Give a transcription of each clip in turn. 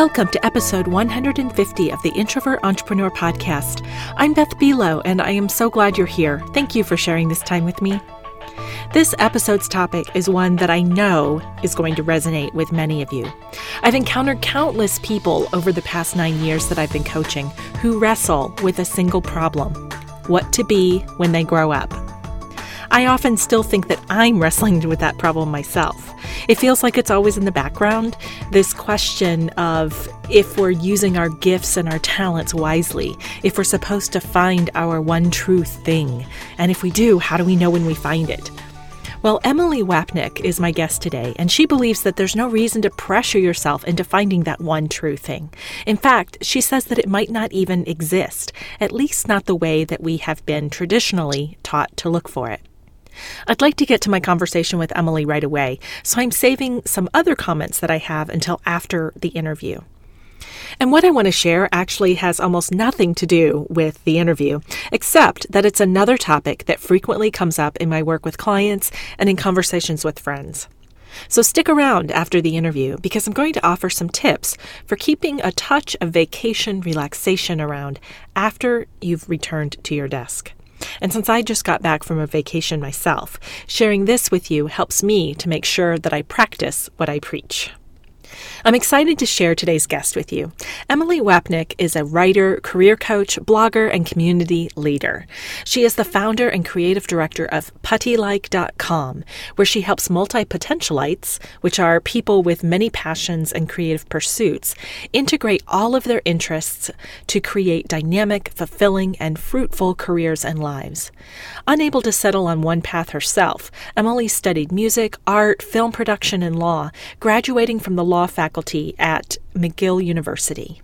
Welcome to episode 150 of the Introvert Entrepreneur Podcast. I'm Beth Buelow, and I am so glad you're here. Thank you for sharing this time with me. This episode's topic is one that I know is going to resonate with many of you. I've encountered countless people over the past nine years that I've been coaching who wrestle with a single problem what to be when they grow up. I often still think that I'm wrestling with that problem myself. It feels like it's always in the background this question of if we're using our gifts and our talents wisely, if we're supposed to find our one true thing, and if we do, how do we know when we find it? Well, Emilie Wapnick is my guest today, and she believes that there's no reason to pressure yourself into finding that one true thing. In fact, she says that it might not even exist, at least not the way that we have been traditionally taught to look for it. I'd like to get to my conversation with Emilie right away, so I'm saving some other comments that I have until after the interview. And what I want to share actually has almost nothing to do with the interview, except that it's another topic that frequently comes up in my work with clients and in conversations with friends. So stick around after the interview because I'm going to offer some tips for keeping a touch of vacation relaxation around after you've returned to your desk. And since I just got back from a vacation myself, sharing this with you helps me to make sure that I practice what I preach. I'm excited to share today's guest with you. Emilie Wapnick is a writer, career coach, blogger, and community leader. She is the founder and creative director of puttylike.com, where she helps multi potentialites, which are people with many passions and creative pursuits, integrate all of their interests to create dynamic, fulfilling, and fruitful careers and lives. Unable to settle on one path herself, Emilie studied music, art, film production, and law, graduating from the law faculty at McGill University.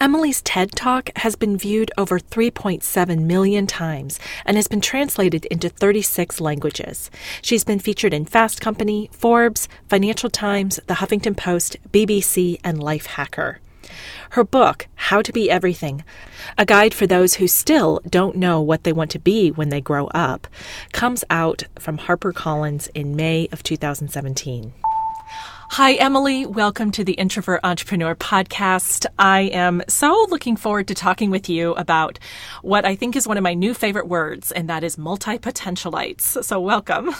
Emilie's TED Talk has been viewed over 3.7 million times and has been translated into 36 languages. She's been featured in Fast Company, Forbes, Financial Times, The Huffington Post, BBC, and Lifehacker. Her book, How to Be Everything, a guide for those who still don't know what they want to be when they grow up, comes out from HarperCollins in May of 2017. Hi, Emilie. Welcome to the Introvert Entrepreneur Podcast. I am so looking forward to talking with you about what I think is one of my new favorite words, and that is multi potentialites. So, welcome.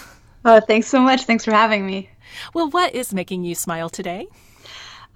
Oh, thanks so much. Thanks for having me. Well, what is making you smile today?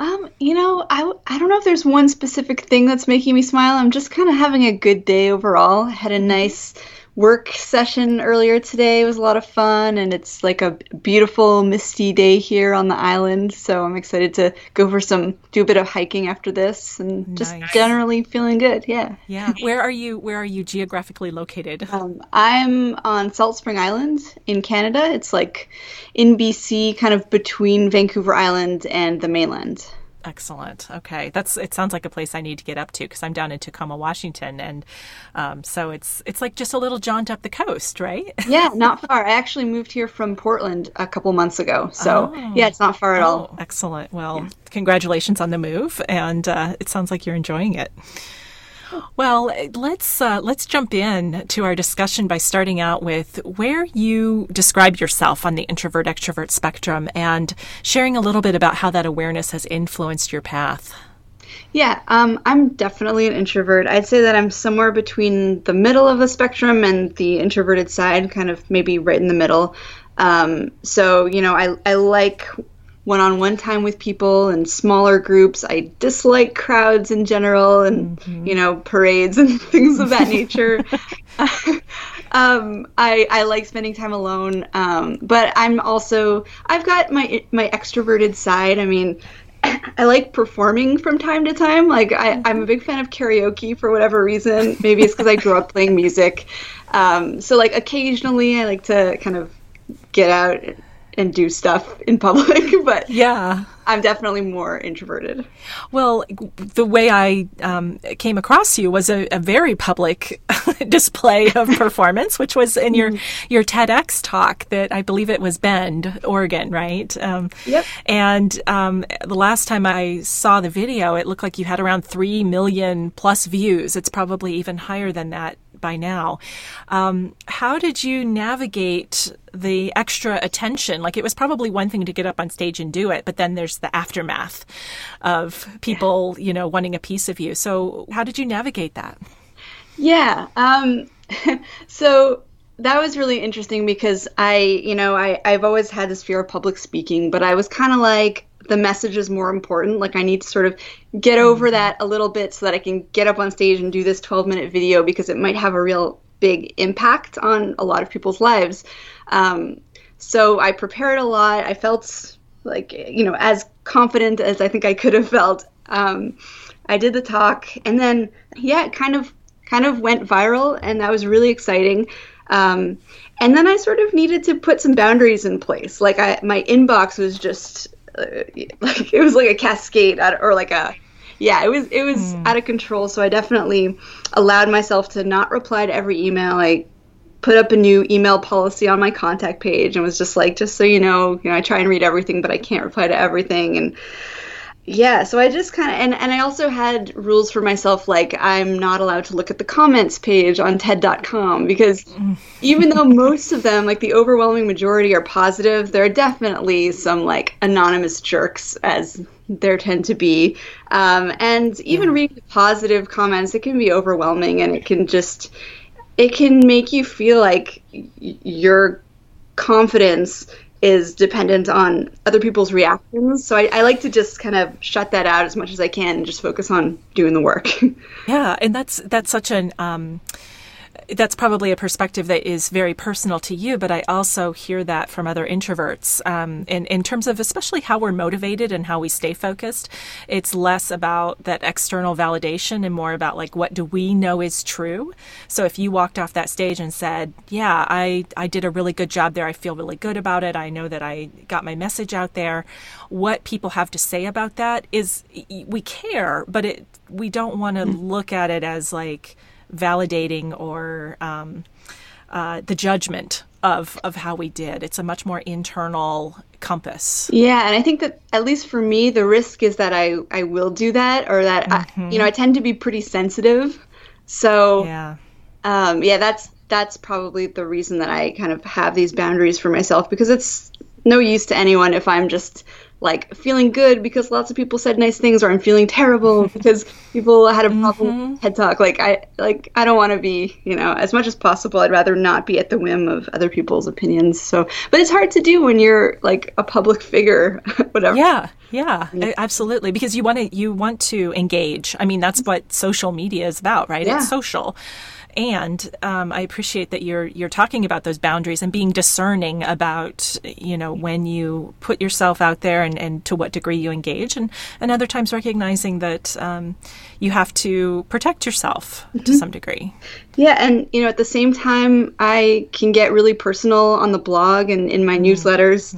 Um, you know, I, I don't know if there's one specific thing that's making me smile. I'm just kind of having a good day overall. I had a nice work session earlier today. Was a lot of fun, and it's like a beautiful, misty day here on the island. So I'm excited to go for some, do a bit of hiking after this, and just generally feeling good. Yeah. Yeah. Where are you? Where are you geographically located? Um, I'm on Salt Spring Island in Canada. It's like in BC, kind of between Vancouver Island and the mainland. Excellent. Okay, that's. It sounds like a place I need to get up to because I'm down in Tacoma, Washington, and um, so it's it's like just a little jaunt up the coast, right? yeah, not far. I actually moved here from Portland a couple months ago, so oh. yeah, it's not far at oh, all. Excellent. Well, yeah. congratulations on the move, and uh, it sounds like you're enjoying it. Well, let's uh, let's jump in to our discussion by starting out with where you describe yourself on the introvert extrovert spectrum and sharing a little bit about how that awareness has influenced your path. Yeah, um, I'm definitely an introvert. I'd say that I'm somewhere between the middle of the spectrum and the introverted side, kind of maybe right in the middle. Um, so, you know, I, I like one on one time with people and smaller groups. I dislike crowds in general and, mm-hmm. you know, parades and things of that nature. um, I, I like spending time alone. Um, but I'm also, I've got my, my extroverted side. I mean, I like performing from time to time. Like I, am mm-hmm. a big fan of karaoke for whatever reason. Maybe it's because I grew up playing music. Um, so like occasionally I like to kind of get out and do stuff in public, but yeah, I'm definitely more introverted. Well, the way I um, came across you was a, a very public display of performance, which was in your mm-hmm. your TEDx talk that I believe it was Bend, Oregon, right? Um, yep. And um, the last time I saw the video, it looked like you had around three million plus views. It's probably even higher than that by now. Um, how did you navigate the extra attention? Like it was probably one thing to get up on stage and do it, but then there's the aftermath of people, you know, wanting a piece of you. So how did you navigate that? Yeah. Um, so that was really interesting because I, you know, I, I've always had this fear of public speaking, but I was kind of like, the message is more important. Like I need to sort of get over mm-hmm. that a little bit so that I can get up on stage and do this 12 minute video because it might have a real big impact on a lot of people's lives. Um, so I prepared a lot. I felt like, you know, as confident as I think I could have felt. Um, I did the talk and then, yeah, it kind of, kind of went viral and that was really exciting. Um, and then I sort of needed to put some boundaries in place. Like I, my inbox was just like it was like a cascade or like a yeah it was it was mm. out of control. So i definitely allowed myself to not reply to every email. I put up a new email policy on my contact page and was just like just so you know you know i try and read everything but i can't reply to everything. And yeah so i just kind of and, and i also had rules for myself like i'm not allowed to look at the comments page on ted.com because even though most of them like the overwhelming majority are positive there are definitely some like anonymous jerks as there tend to be um, and even yeah. reading positive comments it can be overwhelming and it can just it can make you feel like your confidence is dependent on other people's reactions. So I, I, like to just kind of shut that out as much as I can and just focus on doing the work. yeah, and that's that's such an um, that's probably a perspective that is very personal to you, but I also hear that from other introverts. Um, in, in terms of especially how we're motivated and how we stay focused, it's less about that external validation and more about like what do we know is true. So if you walked off that stage and said, "Yeah, I I did a really good job there. I feel really good about it. I know that I got my message out there." What people have to say about that is we care, but it we don't want to mm. look at it as like validating or um, uh, the judgment of of how we did. It's a much more internal compass. Yeah, and I think that at least for me, the risk is that I I will do that, or that mm-hmm. I, you know I tend to be pretty sensitive. So yeah, um, yeah, that's that's probably the reason that I kind of have these boundaries for myself because it's no use to anyone if I'm just like feeling good because lots of people said nice things or I'm feeling terrible because people had a problem mm-hmm. TED Talk. Like I like I don't want to be, you know, as much as possible I'd rather not be at the whim of other people's opinions. So but it's hard to do when you're like a public figure, whatever. Yeah. Yeah, absolutely because you want to you want to engage. I mean, that's what social media is about, right? Yeah. It's social and um, I appreciate that you're you're talking about those boundaries and being discerning about you know when you put yourself out there and, and to what degree you engage, and and other times recognizing that um, you have to protect yourself mm-hmm. to some degree. Yeah, and you know at the same time I can get really personal on the blog and in my mm-hmm. newsletters.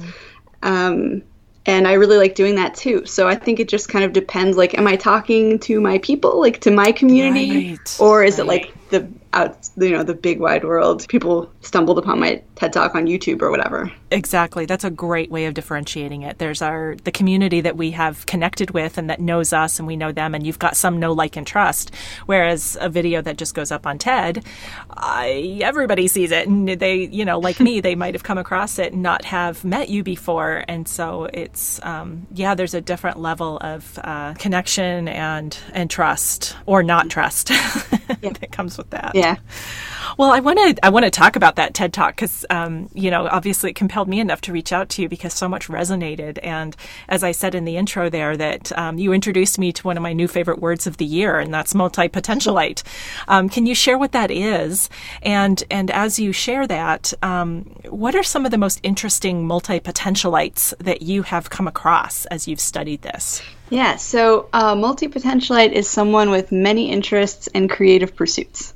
Um, and I really like doing that too. So I think it just kind of depends. Like, am I talking to my people, like to my community, right, or is right. it like the out you know the big wide world people stumbled upon my ted talk on youtube or whatever. Exactly. That's a great way of differentiating it. There's our the community that we have connected with and that knows us and we know them and you've got some know like and trust. Whereas a video that just goes up on ted I, everybody sees it and they you know like me they might have come across it and not have met you before. And so it's um, yeah there's a different level of uh, connection and and trust or not trust that comes with that yeah. Well, I want to I want to talk about that TED Talk because um, you know obviously it compelled me enough to reach out to you because so much resonated. And as I said in the intro there, that um, you introduced me to one of my new favorite words of the year, and that's multi potentialite. Um, can you share what that is? And and as you share that, um, what are some of the most interesting multi potentialites that you have come across as you've studied this? Yeah, so uh, multi potentialite is someone with many interests and creative pursuits.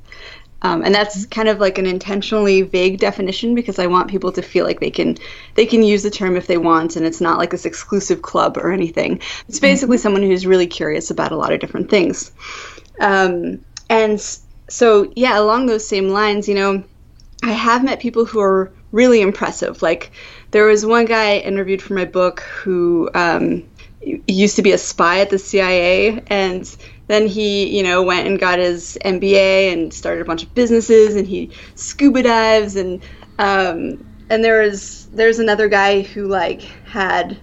Um, and that's mm-hmm. kind of like an intentionally vague definition because I want people to feel like they can they can use the term if they want, and it's not like this exclusive club or anything. It's basically mm-hmm. someone who's really curious about a lot of different things. Um, and so, yeah, along those same lines, you know, I have met people who are really impressive. Like there was one guy I interviewed for my book who um, used to be a spy at the CIA and then he, you know, went and got his MBA and started a bunch of businesses and he scuba dives and um, and there is there's another guy who like had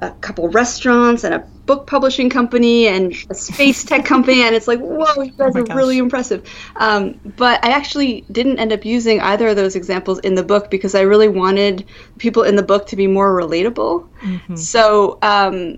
a couple restaurants and a book publishing company and a space tech company and it's like whoa you guys oh are gosh. really impressive um, but i actually didn't end up using either of those examples in the book because i really wanted people in the book to be more relatable mm-hmm. so um,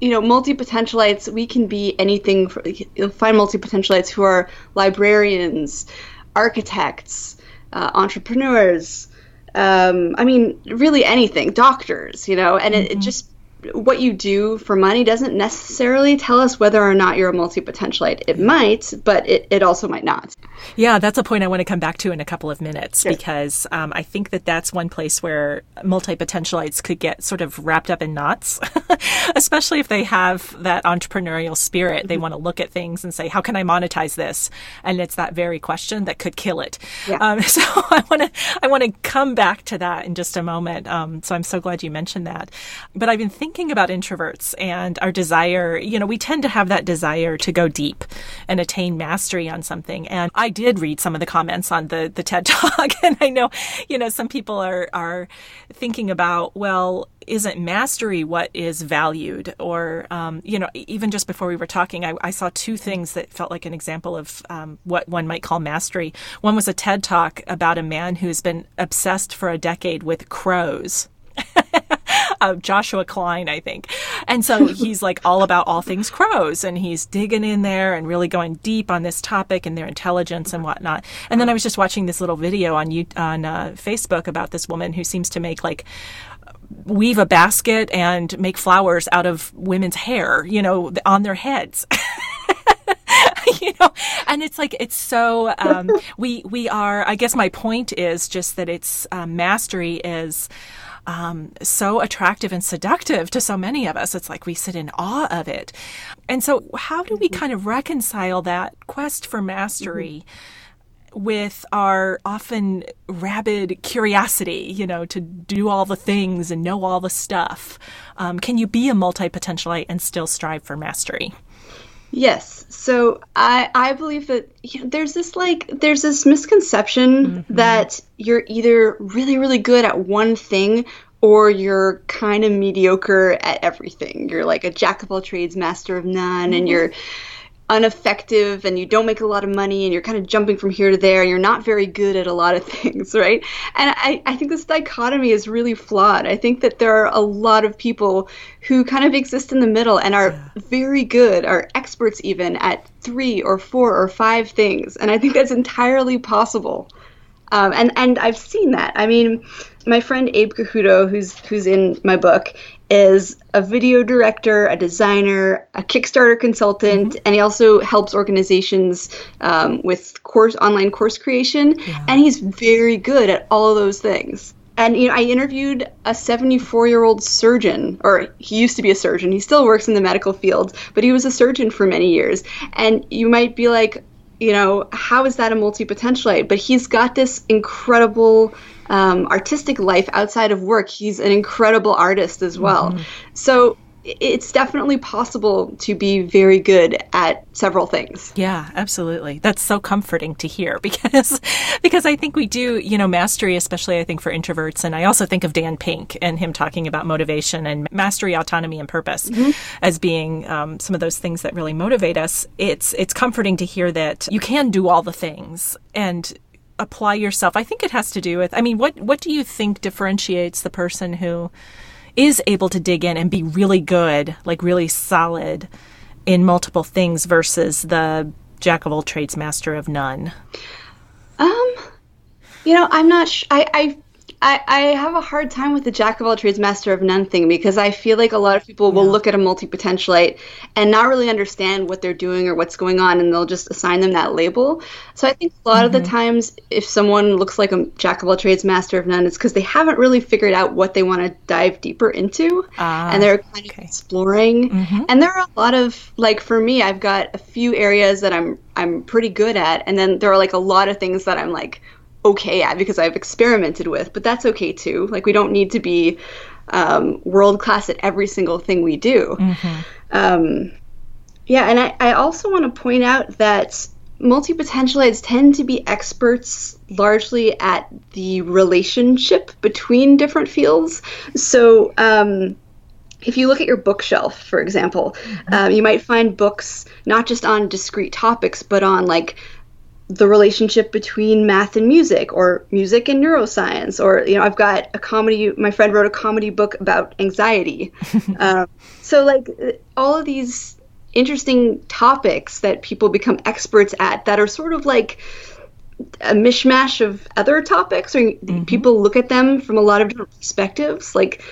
you know multi-potentialites we can be anything for, you'll find multi-potentialites who are librarians architects uh, entrepreneurs um, I mean, really anything, doctors, you know, and mm-hmm. it, it, mm-hmm. just what you do for money doesn't necessarily tell us whether or not you're a multi potentialite. It might, but it, it also might not. Yeah, that's a point I want to come back to in a couple of minutes because um, I think that that's one place where multi potentialites could get sort of wrapped up in knots, especially if they have that entrepreneurial spirit. Mm-hmm. They want to look at things and say, how can I monetize this? And it's that very question that could kill it. Yeah. Um, so I want to I want to come back to that in just a moment. Um, so I'm so glad you mentioned that. But I've been thinking thinking about introverts and our desire, you know, we tend to have that desire to go deep and attain mastery on something. And I did read some of the comments on the, the TED Talk, and I know, you know, some people are, are thinking about, well, isn't mastery what is valued? Or, um, you know, even just before we were talking, I, I, saw two things that felt like an example of um, what one might call mastery. One was a TED talk about a man who's been obsessed for a decade with crows. uh, Joshua Klein, I think. And so he's like all about all things crows and he's digging in there and really going deep on this topic and their intelligence and whatnot. And then I was just watching this little video on on uh, Facebook about this woman who seems to make like weave a basket and make flowers out of women's hair, you know, on their heads. you know and it's like it's so um, we we are i guess my point is just that it's um, mastery is um, so attractive and seductive to so many of us. It's like we sit in awe of it. And so, how do we mm-hmm. kind of reconcile that quest for mastery? Mm-hmm. with our often rabid curiosity, you know, to do all the things and know all the stuff. Um, can you be a multi potentialite and still strive for mastery? Yes. So I I believe that you know, there's this like there's this misconception mm-hmm. that you're either really really good at one thing or you're kind of mediocre at everything. You're like a jack of all trades, master of none, mm-hmm. and you're ineffective and you don't make a lot of money and you're kind of jumping from here to there and you're not very good at a lot of things, right? And I, I think this dichotomy is really flawed. I think that there are a lot of people who kind of exist in the middle and are yeah. very good, are experts even at three or four or five things. And I think that's entirely possible. Um, and and I've seen that. I mean, my friend Abe Cajudo, who's who's in my book, is a video director, a designer, a Kickstarter consultant, mm-hmm. and he also helps organizations um, with course online course creation. Yeah. And he's very good at all of those things. And you know, I interviewed a 74 year old surgeon, or he used to be a surgeon. He still works in the medical field, but he was a surgeon for many years. And you might be like, you know, how is that a multi potentialite? But he's got this incredible um, artistic life outside of work. He's an incredible artist as well. Mm-hmm. So it's definitely possible to be very good at several things. Yeah, absolutely. That's so comforting to hear because because I think we do, you know, mastery especially I think for introverts and I also think of Dan Pink and him talking about motivation and mastery, autonomy and purpose mm-hmm. as being um, some of those things that really motivate us. It's it's comforting to hear that you can do all the things and apply yourself. I think it has to do with I mean, what what do you think differentiates the person who is able to dig in and be really good, like really solid in multiple things versus the jack of all trades, master of none? Um, you know, I'm not. Sh- I I I, I have a hard time with the jack of all trades, master of none thing because I feel like a lot of people will look at a multi potentialite and not really understand what they're doing or what's going on, and they'll just assign them that label. So I think a lot mm-hmm. of the mm-hmm. times, if someone looks like a jack of all trades, master of none, it's because they haven't really figured out what they want to dive deeper into, ah, and they're kind okay. of exploring. Mm-hmm. And there are a lot of like for me, I've got a few areas that I'm I'm pretty good at, and then there are like a lot of things that I'm like okay at because I've experimented with, but that's okay too. Like we don't need to be um, world class at every single thing we do. Mm-hmm. Um, yeah, and I, I also want to point out that multi potentialites tend to be experts largely at the relationship between different fields. So, um, if you look at your bookshelf, for example, mm-hmm. um, you might find books not just on discrete topics, but on like the relationship between math and music or music and neuroscience or you know i've got a comedy my friend wrote a comedy book about anxiety. Um, so like all of these interesting topics that people become experts at that are sort of like a mishmash of other topics or mm-hmm. people look at them from a lot of different perspectives like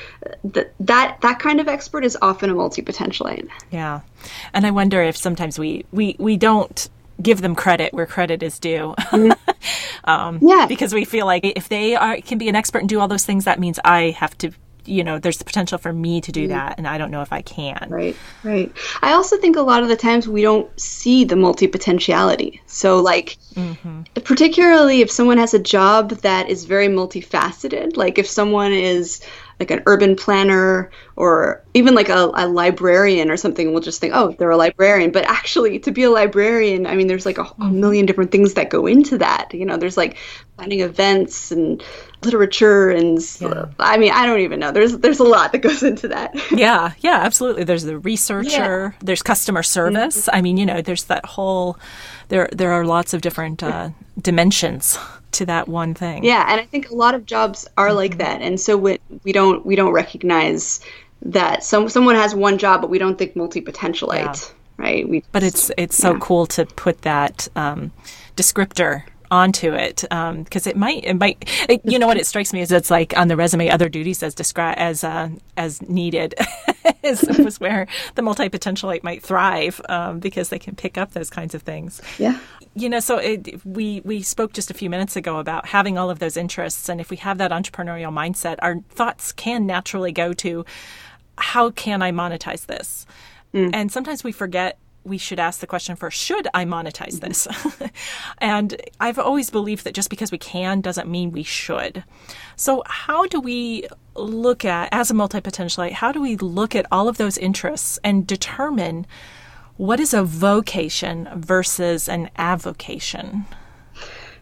th- that that kind of expert is often a multi-potentialite yeah. And i wonder if sometimes we we we don't give them credit where credit is due. Mm-hmm. um, yeah. Because we feel like if they are can be an expert and do all those things, that means I have to you know there's the potential for me to do mm-hmm. that and i don't know if i can right right i also think a lot of the times we don't see the multi-potentiality so like mm-hmm. particularly if someone has a job that is very multifaceted like if someone is like an urban planner or even like a, a, librarian or something we'll just think oh they're a librarian. But actually to be a librarian i mean there's like a, a million different things that go into that. You know there's like planning events and literature and yeah. i mean i don't even know. There's there's a lot that goes into that. Yeah yeah absolutely. There's the researcher yeah. there's customer service. Mm-hmm. i mean you know there's that whole there there are lots of different uh, dimensions to that one thing. Yeah, and I think a lot of jobs are mm-hmm. like that, and so we, we don't we don't recognize that some someone has one job, but we don't think multi potentialite, yeah. right? We, but it's it's so yeah. cool to put that um, descriptor onto it because um, it might it might it, you know what it strikes me as it's like on the resume other duties as described as uh, as needed is was where the multi potentialite might thrive um, because they can pick up those kinds of things. Yeah. You know, so it, we we spoke just a few minutes ago about having all of those interests, and if we have that entrepreneurial mindset, our thoughts can naturally go to how can I monetize this. Mm. And sometimes we forget we should ask the question first should I monetize this? and I've always believed that just because we can doesn't mean we should. So, how do we look at, as a multi potentialite, how do we look at all of those interests and determine what is a vocation versus an avocation?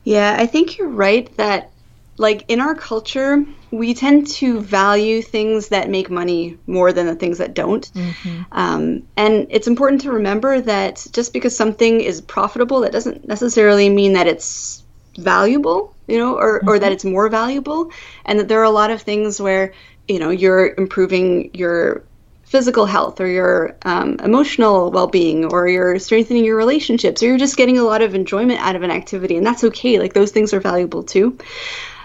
Yeah, I think you're right that like in our culture, we tend to value things that make money more than the things that don't. Mm-hmm. Um, and it's important to remember that just because something is profitable, that doesn't necessarily mean that it's valuable, you know, or, mm-hmm. or that mm-hmm. it's more valuable. And that there are a lot of things where, you know, you're improving your physical health or your um, emotional well-being or you're strengthening your relationships or you're just getting a lot of enjoyment out of an activity and that's okay like those things are valuable too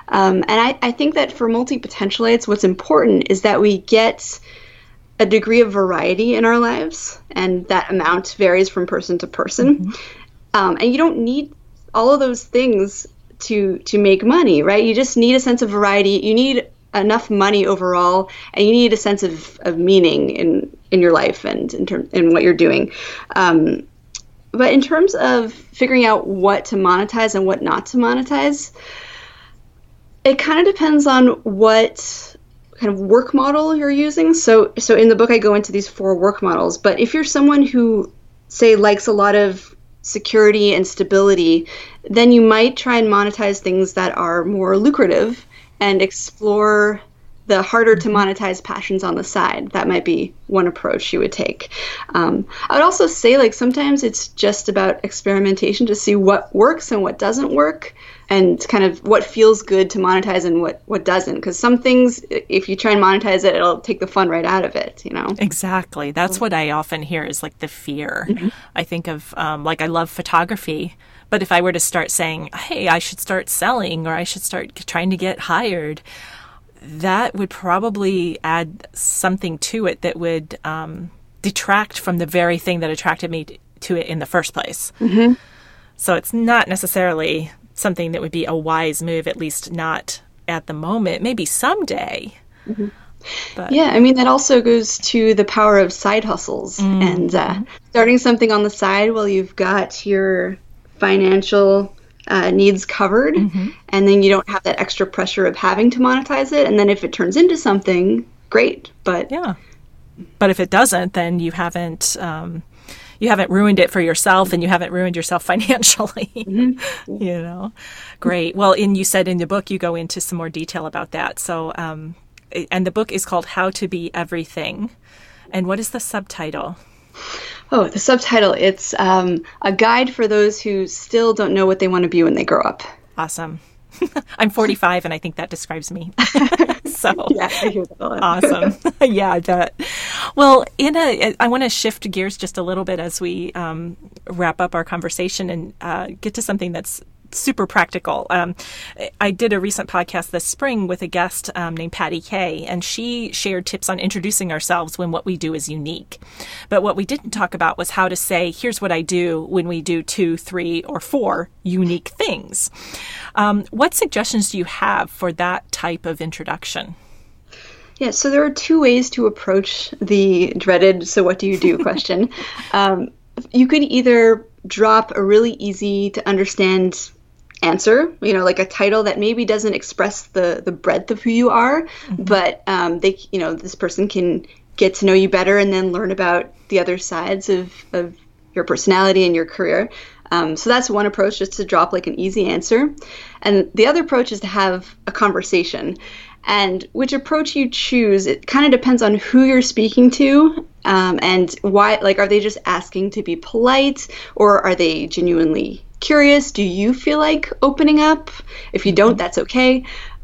um, and I, I think that for multi potentialites, what's important is that we get a degree of variety in our lives, and that amount varies from person to person. Mm-hmm. Um, and you don't need all of those things to to make money, right? You just need a sense of variety. You need enough money overall, and you need a sense of, of meaning in in your life and in term, in what you're doing. Um, but in terms of figuring out what to monetize and what not to monetize, it kind of depends on what kind of work model you're using. So so in the book I go into these four work models, but if you're someone who say likes a lot of security and stability, then you might try and monetize things that are more lucrative and explore the harder to monetize passions on the side. That might be one approach you would take. Um, I would also say, like, sometimes it's just about experimentation to see what works and what doesn't work and kind of what feels good to monetize and what what doesn't. Because some things if you try and monetize it it'll take the fun right out of it you know? Exactly. That's what i often hear is like the fear. Mm-hmm. i think of um, like i love photography but if i were to start saying hey i should start selling or i should start trying to get hired that would probably add something to it that would um, detract from the very thing that attracted me to it in the first place. Mm-hmm. so it's not necessarily something that would be a wise move, at least not at the moment, maybe someday. Mm-hmm. But. Yeah, I mean, that also goes to the power of side hustles mm-hmm. and uh, starting something on the side while you've got your financial uh, needs covered, Mm-hmm. and then you don't have that extra pressure of having to monetize it. And then if it turns into something, great. But Yeah. But if it doesn't, then you haven't um, you haven't ruined it for yourself, and you haven't ruined yourself financially. Mm-hmm. you know, great. Well, and you said in the book you go into some more detail about that. So, um, and the book is called "How to Be Everything," and what is the subtitle? oh, the subtitle it's um, a guide for those who still don't know what they want to be when they grow up. Awesome. I'm 45, and I think that describes me. so Yeah, I hear that a lot. awesome. yeah, I bet. Well, in a, I want to shift gears just a little bit as we um, wrap up our conversation and uh, get to something that's super practical. Um, I did a recent podcast this spring with a guest um, named Patty Kay, and she shared tips on introducing ourselves when what we do is unique. But what we didn't talk about was how to say, here's what I do when we do two, three, or four unique things. Um, what suggestions do you have for that type of introduction? Yeah, so there are two ways to approach the dreaded "so what do you do" question. um, you could either drop a really easy to understand answer, you know, like a title that maybe doesn't express the the breadth of who you are, but um, they, you know, this person can get to know you better and then learn about the other sides of of your personality and your career. Um, so that's one approach, just to drop like an easy answer. And the other approach is to have a conversation. And which approach you choose, it kind of depends on who you're speaking to um, and why. Like, are they just asking to be polite or are they genuinely curious? Do you feel like opening up? If you don't, that's okay.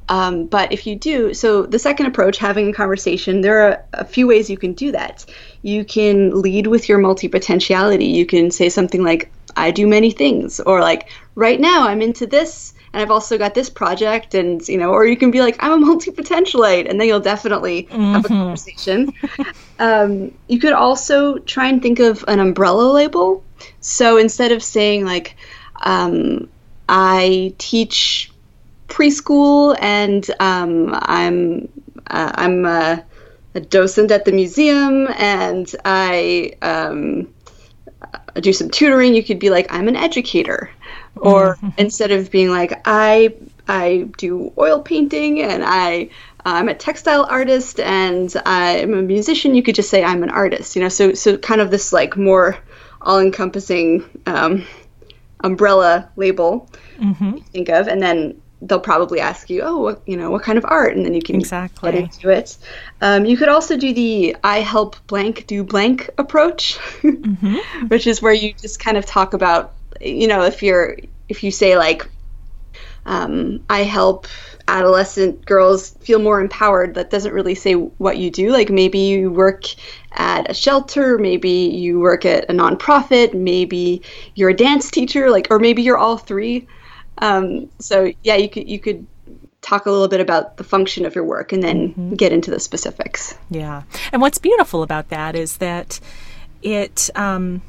Um, but if you do, so the second approach, having a conversation, there are a few ways you can do that. You can lead with your multi potentiality. You can say something like, I do many things, or like, right now I'm into this, and I've also got this project, and you know, or you can be like, I'm a multi potentialite, and then you'll definitely have a conversation. um, you could also try and think of an umbrella label. So instead of saying like, um, I teach preschool and um, I'm uh, I'm a, a docent at the museum and I um, do some tutoring. You could be like I'm an educator, or instead of being like I I do oil painting and I I'm a textile artist and I'm a musician. You could just say I'm an artist. You know, so so kind of this like more all-encompassing um, umbrella label you think of, and then they'll probably ask you, "Oh, what, you know, what kind of art?" And then you can Exactly. get into it. Um, you could also do the "I help blank do blank" approach, which is where you just kind of talk about, you know, if you're if you say like, um, "I help adolescent girls feel more empowered," that doesn't really say what you do. Like maybe you work at a shelter, maybe you work at a nonprofit, maybe you're a dance teacher, like, or maybe you're all three. Um, so yeah, you could you could talk a little bit about the function of your work and then get into the specifics. Yeah. And what's beautiful about that is that it, um,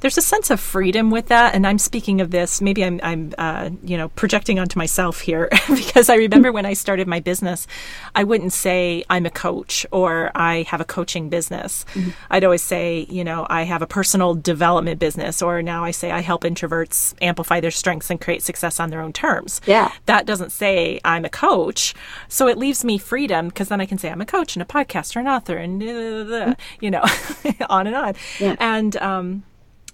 there's a sense of freedom with that, and I'm speaking of this. Maybe I'm, I'm, uh, you know, projecting onto myself here because I remember when I started my business, I wouldn't say I'm a coach or I have a coaching business. I'd always say, you know, I have a personal development business, or now I say I help introverts amplify their strengths and create success on their own terms. Yeah. that doesn't say I'm a coach, so it leaves me freedom because then I can say I'm a coach and a podcaster, and author, and uh, you know, on and on. Yeah. And um,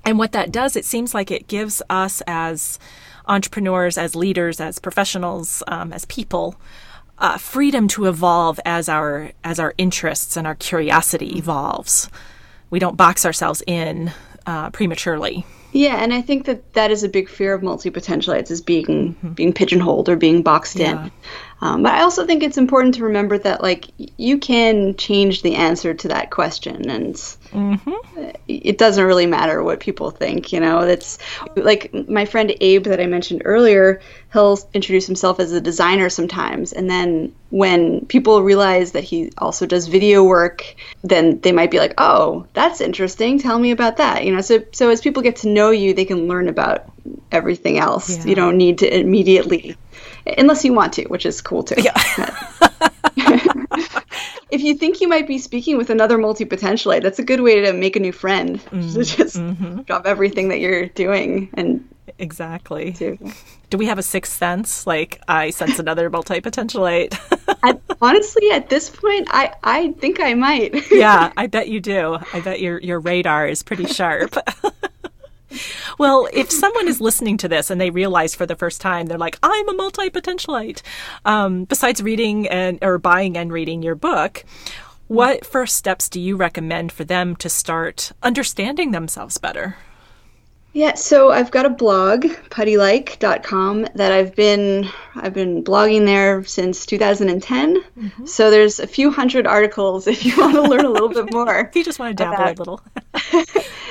and what that does, it seems like it gives us as entrepreneurs, as leaders, as professionals, um, as people, uh, freedom to evolve as our as our interests and our curiosity evolves. We don't box ourselves in uh, prematurely. Yeah, and I think that that is a big fear of multi potentialites is being being pigeonholed or being boxed Yeah. in. Um, but I also think it's important to remember that like you can change the answer to that question, and it doesn't really matter what people think. You know, that's like my friend Abe that I mentioned earlier. He'll introduce himself as a designer sometimes, and then when people realize that he also does video work, then they might be like, "Oh, that's interesting. Tell me about that." You know, so so as people get to know you, they can learn about everything else. Yeah. You don't need to immediately, unless you want to, which is cool too. Yeah. if you think you might be speaking with another multi potentialite, that's a good way to make a new friend. Mm-hmm. To just drop everything that you're doing and exactly. Do we have a sixth sense? Like I sense another multi-potentialite. honestly, at this point, I I think I might. yeah, I bet you do. I bet your your radar is pretty sharp. Well, if someone is listening to this and they realize for the first time, they're like, "I'm a multi-potentialite," um, besides reading and or buying and reading your book. What first steps do you recommend for them to start understanding themselves better? Yeah, so I've got a blog, puttylike.com, that I've been I've been blogging there since 2010. Mm-hmm. So there's a few hundred articles if you want to learn a little bit more. if you just want to dabble a little.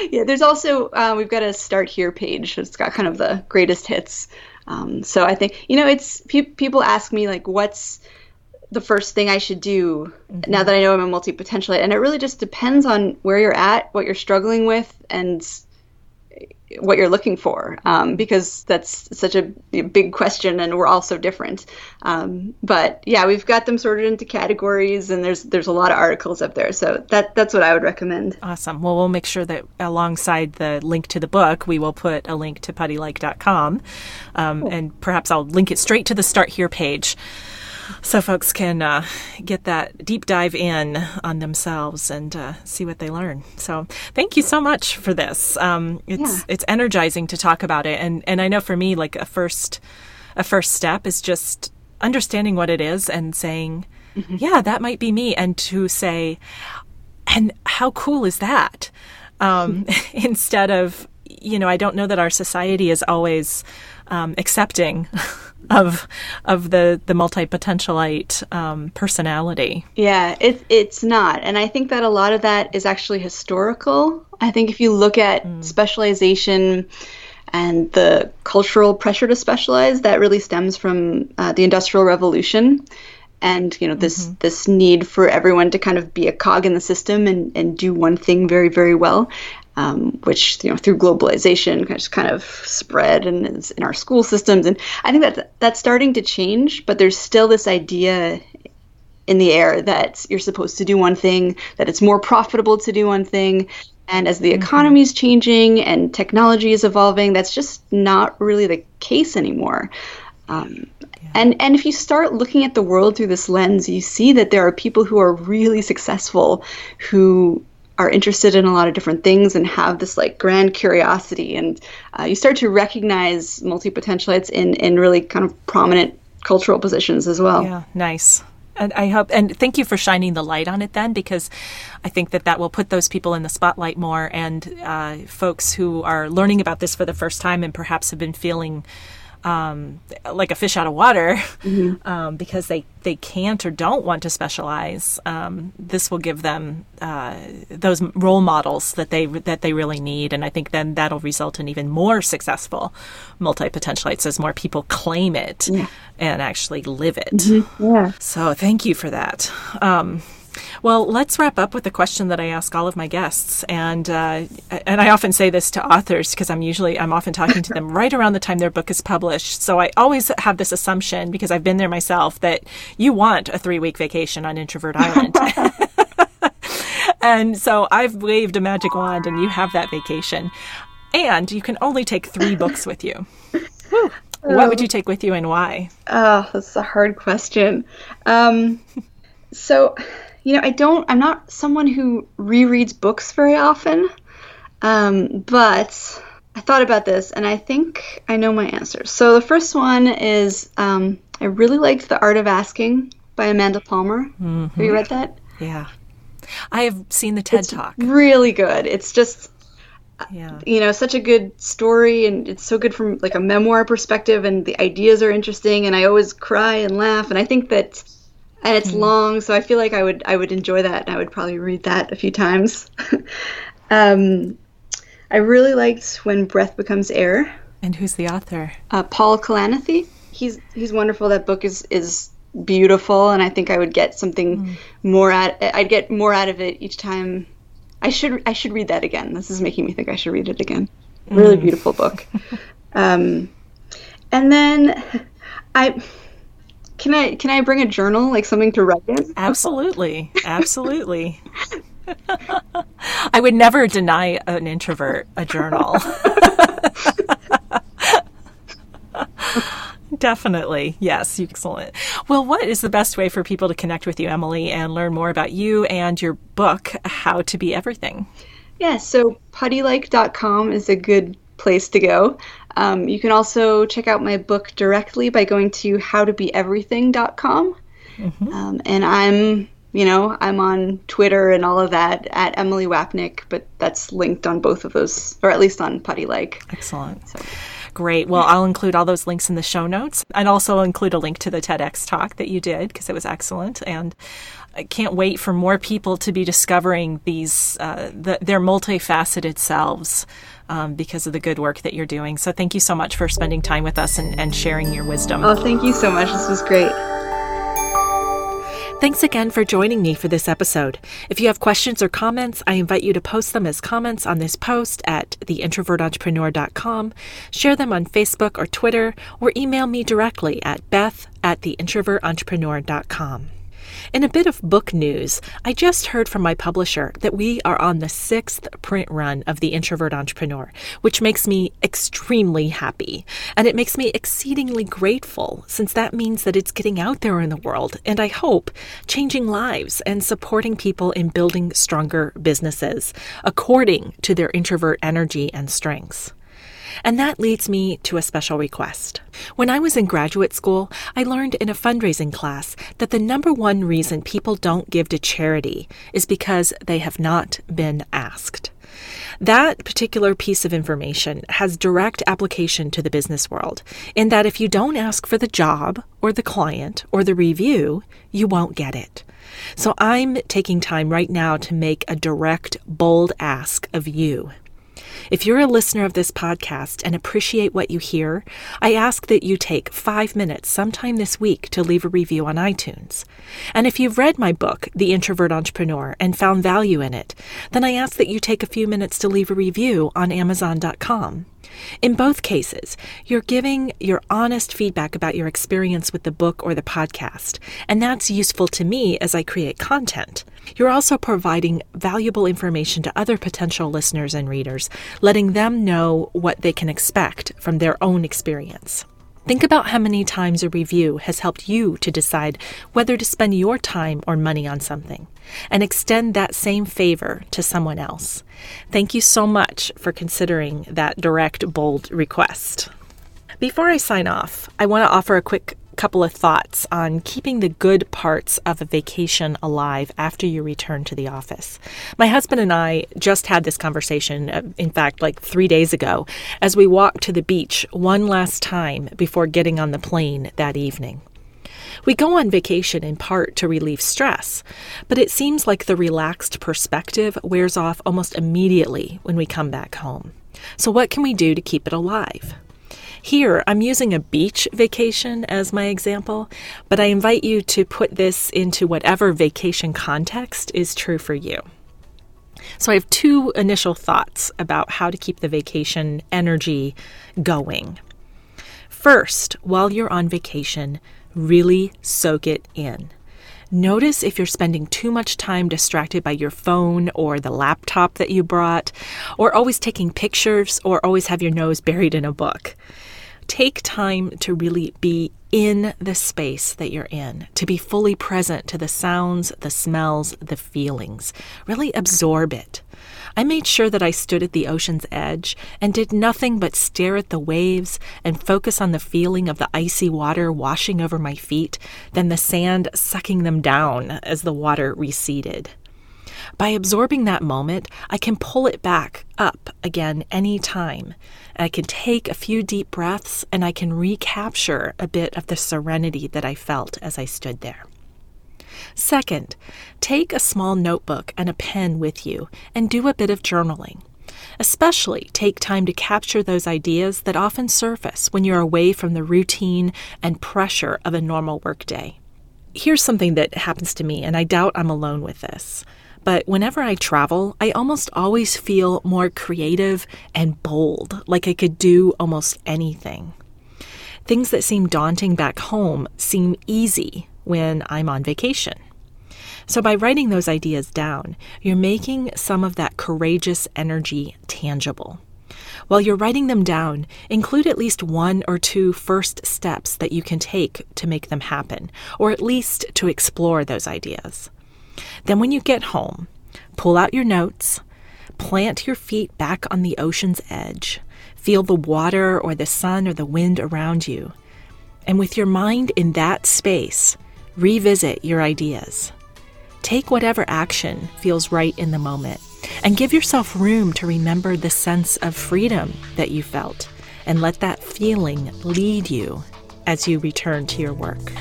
yeah, there's also uh, we've got a start here page. It's got kind of the greatest hits. Um, so I think you know it's pe- people ask me like what's the first thing I should do mm-hmm. now that I know I'm a multi potentialite, and it really just depends on where you're at, what you're struggling with, and what you're looking for um, because that's such a big question and we're all so different. Um, but yeah we've got them sorted into categories and there's there's a lot of articles up there. So that that's what i would recommend. Awesome. Well we'll make sure that alongside the link to the book we will put a link to puttylike.com um, cool. and perhaps i'll link it straight to the start here page so folks can uh, get that deep dive in on themselves and uh, see what they learn. So thank you so much for this. Um, it's yeah. it's energizing to talk about it, and and I know for me, like a first a first step is just understanding what it is and saying, mm-hmm. yeah, that might be me, and to say, and how cool is that? Um, instead of you know, I don't know that our society is always um, accepting of of the the multi potentialite um, personality. Yeah, it, it's not, and I think that a lot of that is actually historical. I think if you look at mm. specialization and the cultural pressure to specialize, that really stems from uh, the Industrial Revolution and you know this mm-hmm. this need for everyone to kind of be a cog in the system and, and do one thing very very well um, which you know through globalization just kind of spread and is in our school systems. And I think that that's starting to change, but there's still this idea in the air that you're supposed to do one thing, that it's more profitable to do one thing. And as the mm-hmm. economy is changing and technology is evolving, that's just not really the case anymore. Um, yeah. And and if you start looking at the world through this lens, you see that there are people who are really successful who are interested in a lot of different things and have this like grand curiosity. And uh, you start to recognize multi-potentialites in in really kind of prominent cultural positions as well. Yeah nice. And I hope, and thank you for shining the light on it then, because I think that that will put those people in the spotlight more. And uh, folks who are learning about this for the first time and perhaps have been feeling um, like a fish out of water mm-hmm. um, because they, they can't or don't want to specialize. Um, this will give them uh, those role models that they that they really need, and I think then that'll result in even more successful multi potentialites as more people claim it yeah. and actually live it. Mm-hmm. Yeah. So thank you for that. Well, let's wrap up with a question that I ask all of my guests, and uh, and I often say this to authors because I'm usually I'm often talking to them right around the time their book is published. So I always have this assumption because I've been there myself that you want a three week vacation on Introvert Island. and so I've waved a magic wand, and you have that vacation. And you can only take three books with you. What would you take with you and why? Oh, that's a hard question. Um, so you know, I don't, I'm not someone who rereads books very often, um, but I thought about this and I think I know my answers. So the first one is um, I really liked The Art of Asking by Amanda Palmer. Mm-hmm. Have you read that? Yeah. I have seen the TED it's Talk. Really good. It's just yeah. you know such a good story and it's so good from like a memoir perspective and the ideas are interesting and i always cry and laugh and i think that and it's mm. long, so I feel like I would I would enjoy that, and I would probably read that a few times. um, I really liked when breath becomes air. And who's the author? Uh, Paul Kalanithi. He's he's wonderful. That book is is beautiful, and I think I would get something mm. more out. I'd get more out of it each time. I should I should read that again. This is making me think I should read it again. Really mm. beautiful book. um, and then I can I can I bring a journal, like something to write in? Absolutely, absolutely. I would never deny an introvert a journal. Definitely. Yes, excellent. Well, what is the best way for people to connect with you, Emilie, and learn more about you and your book, How to Be Everything? Yeah, so puttylike.com is a good place to go. Um, you can also check out my book directly by going to howtobeeverything.com. Mm-hmm. Um, and I'm, you know, I'm on Twitter and all of that at Emilie Wapnick, but that's linked on both of those, or at least on Putty Like. Excellent. So. Great. Well, I'll include all those links in the show notes and also include a link to the TEDx talk that you did because it was excellent. And I can't wait for more people to be discovering these, uh, the, their multifaceted selves um, because of the good work that you're doing. So thank you so much for spending time with us and, and sharing your wisdom. Oh, thank you so much. This was great. Thanks again for joining me for this episode. If you have questions or comments, I invite you to post them as comments on this post at theintrovertentrepreneur.com, share them on Facebook or Twitter, or email me directly at beth at theintrovertentrepreneur.com. In a bit of book news, I just heard from my publisher that we are on the sixth print run of The Introvert Entrepreneur, which makes me extremely happy. And it makes me exceedingly grateful, since that means that it's getting out there in the world, and I hope changing lives and supporting people in building stronger businesses according to their introvert energy and strengths. And that leads me to a special request. When I was in graduate school, I learned in a fundraising class that the number one reason people don't give to charity is because they have not been asked. That particular piece of information has direct application to the business world, in that if you don't ask for the job or the client or the review, you won't get it. So I'm taking time right now to make a direct, bold ask of you. If you're a listener of this podcast and appreciate what you hear, I ask that you take five minutes sometime this week to leave a review on iTunes. And if you've read my book, The Introvert Entrepreneur, and found value in it, then I ask that you take a few minutes to leave a review on Amazon.com. In both cases, you're giving your honest feedback about your experience with the book or the podcast, and that's useful to me as I create content. You're also providing valuable information to other potential listeners and readers, letting them know what they can expect from their own experience. Think about how many times a review has helped you to decide whether to spend your time or money on something, and extend that same favor to someone else. Thank you so much for considering that direct, bold request. Before I sign off, I want to offer a quick couple of thoughts on keeping the good parts of a vacation alive after you return to the office. My husband and I just had this conversation, uh, in fact, like three days ago, as we walked to the beach one last time before getting on the plane that evening. We go on vacation in part to relieve stress, but it seems like the relaxed perspective wears off almost immediately when we come back home. So, what can we do to keep it alive? Here, I'm using a beach vacation as my example, but I invite you to put this into whatever vacation context is true for you. So, I have two initial thoughts about how to keep the vacation energy going. First, while you're on vacation, really soak it in. Notice if you're spending too much time distracted by your phone or the laptop that you brought, or always taking pictures, or always have your nose buried in a book take time to really be in the space that you're in, to be fully present to the sounds, the smells, the feelings. Really absorb it. I made sure that I stood at the ocean's edge and did nothing but stare at the waves and focus on the feeling of the icy water washing over my feet, then the sand sucking them down as the water receded. By absorbing that moment, I can pull it back up again any time. I can take a few deep breaths and I can recapture a bit of the serenity that I felt as I stood there. Second, take a small notebook and a pen with you and do a bit of journaling. Especially take time to capture those ideas that often surface when you're away from the routine and pressure of a normal workday. Here's something that happens to me, and I doubt I'm alone with this. But whenever I travel, I almost always feel more creative and bold, like I could do almost anything. Things that seem daunting back home seem easy when I'm on vacation. So, by writing those ideas down, you're making some of that courageous energy tangible. While you're writing them down, include at least one or two first steps that you can take to make them happen, or at least to explore those ideas. Then, when you get home, pull out your notes, plant your feet back on the ocean's edge, feel the water or the sun or the wind around you, and with your mind in that space, revisit your ideas. Take whatever action feels right in the moment and give yourself room to remember the sense of freedom that you felt and let that feeling lead you as you return to your work.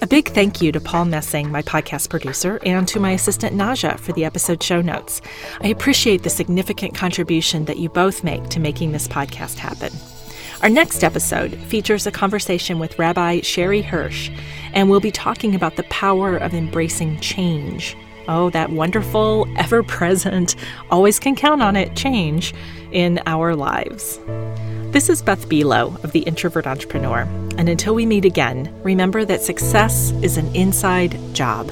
A big thank you to Paul Messing, my podcast producer, and to my assistant Naja for the episode show notes. I appreciate the significant contribution that you both make to making this podcast happen. Our next episode features a conversation with Rabbi Sherre Hirsch, and we'll be talking about the power of embracing change. Oh, that wonderful, ever present, always can count on it change in our lives. This is Beth Buelow of The Introvert Entrepreneur. And until we meet again, remember that success is an inside job.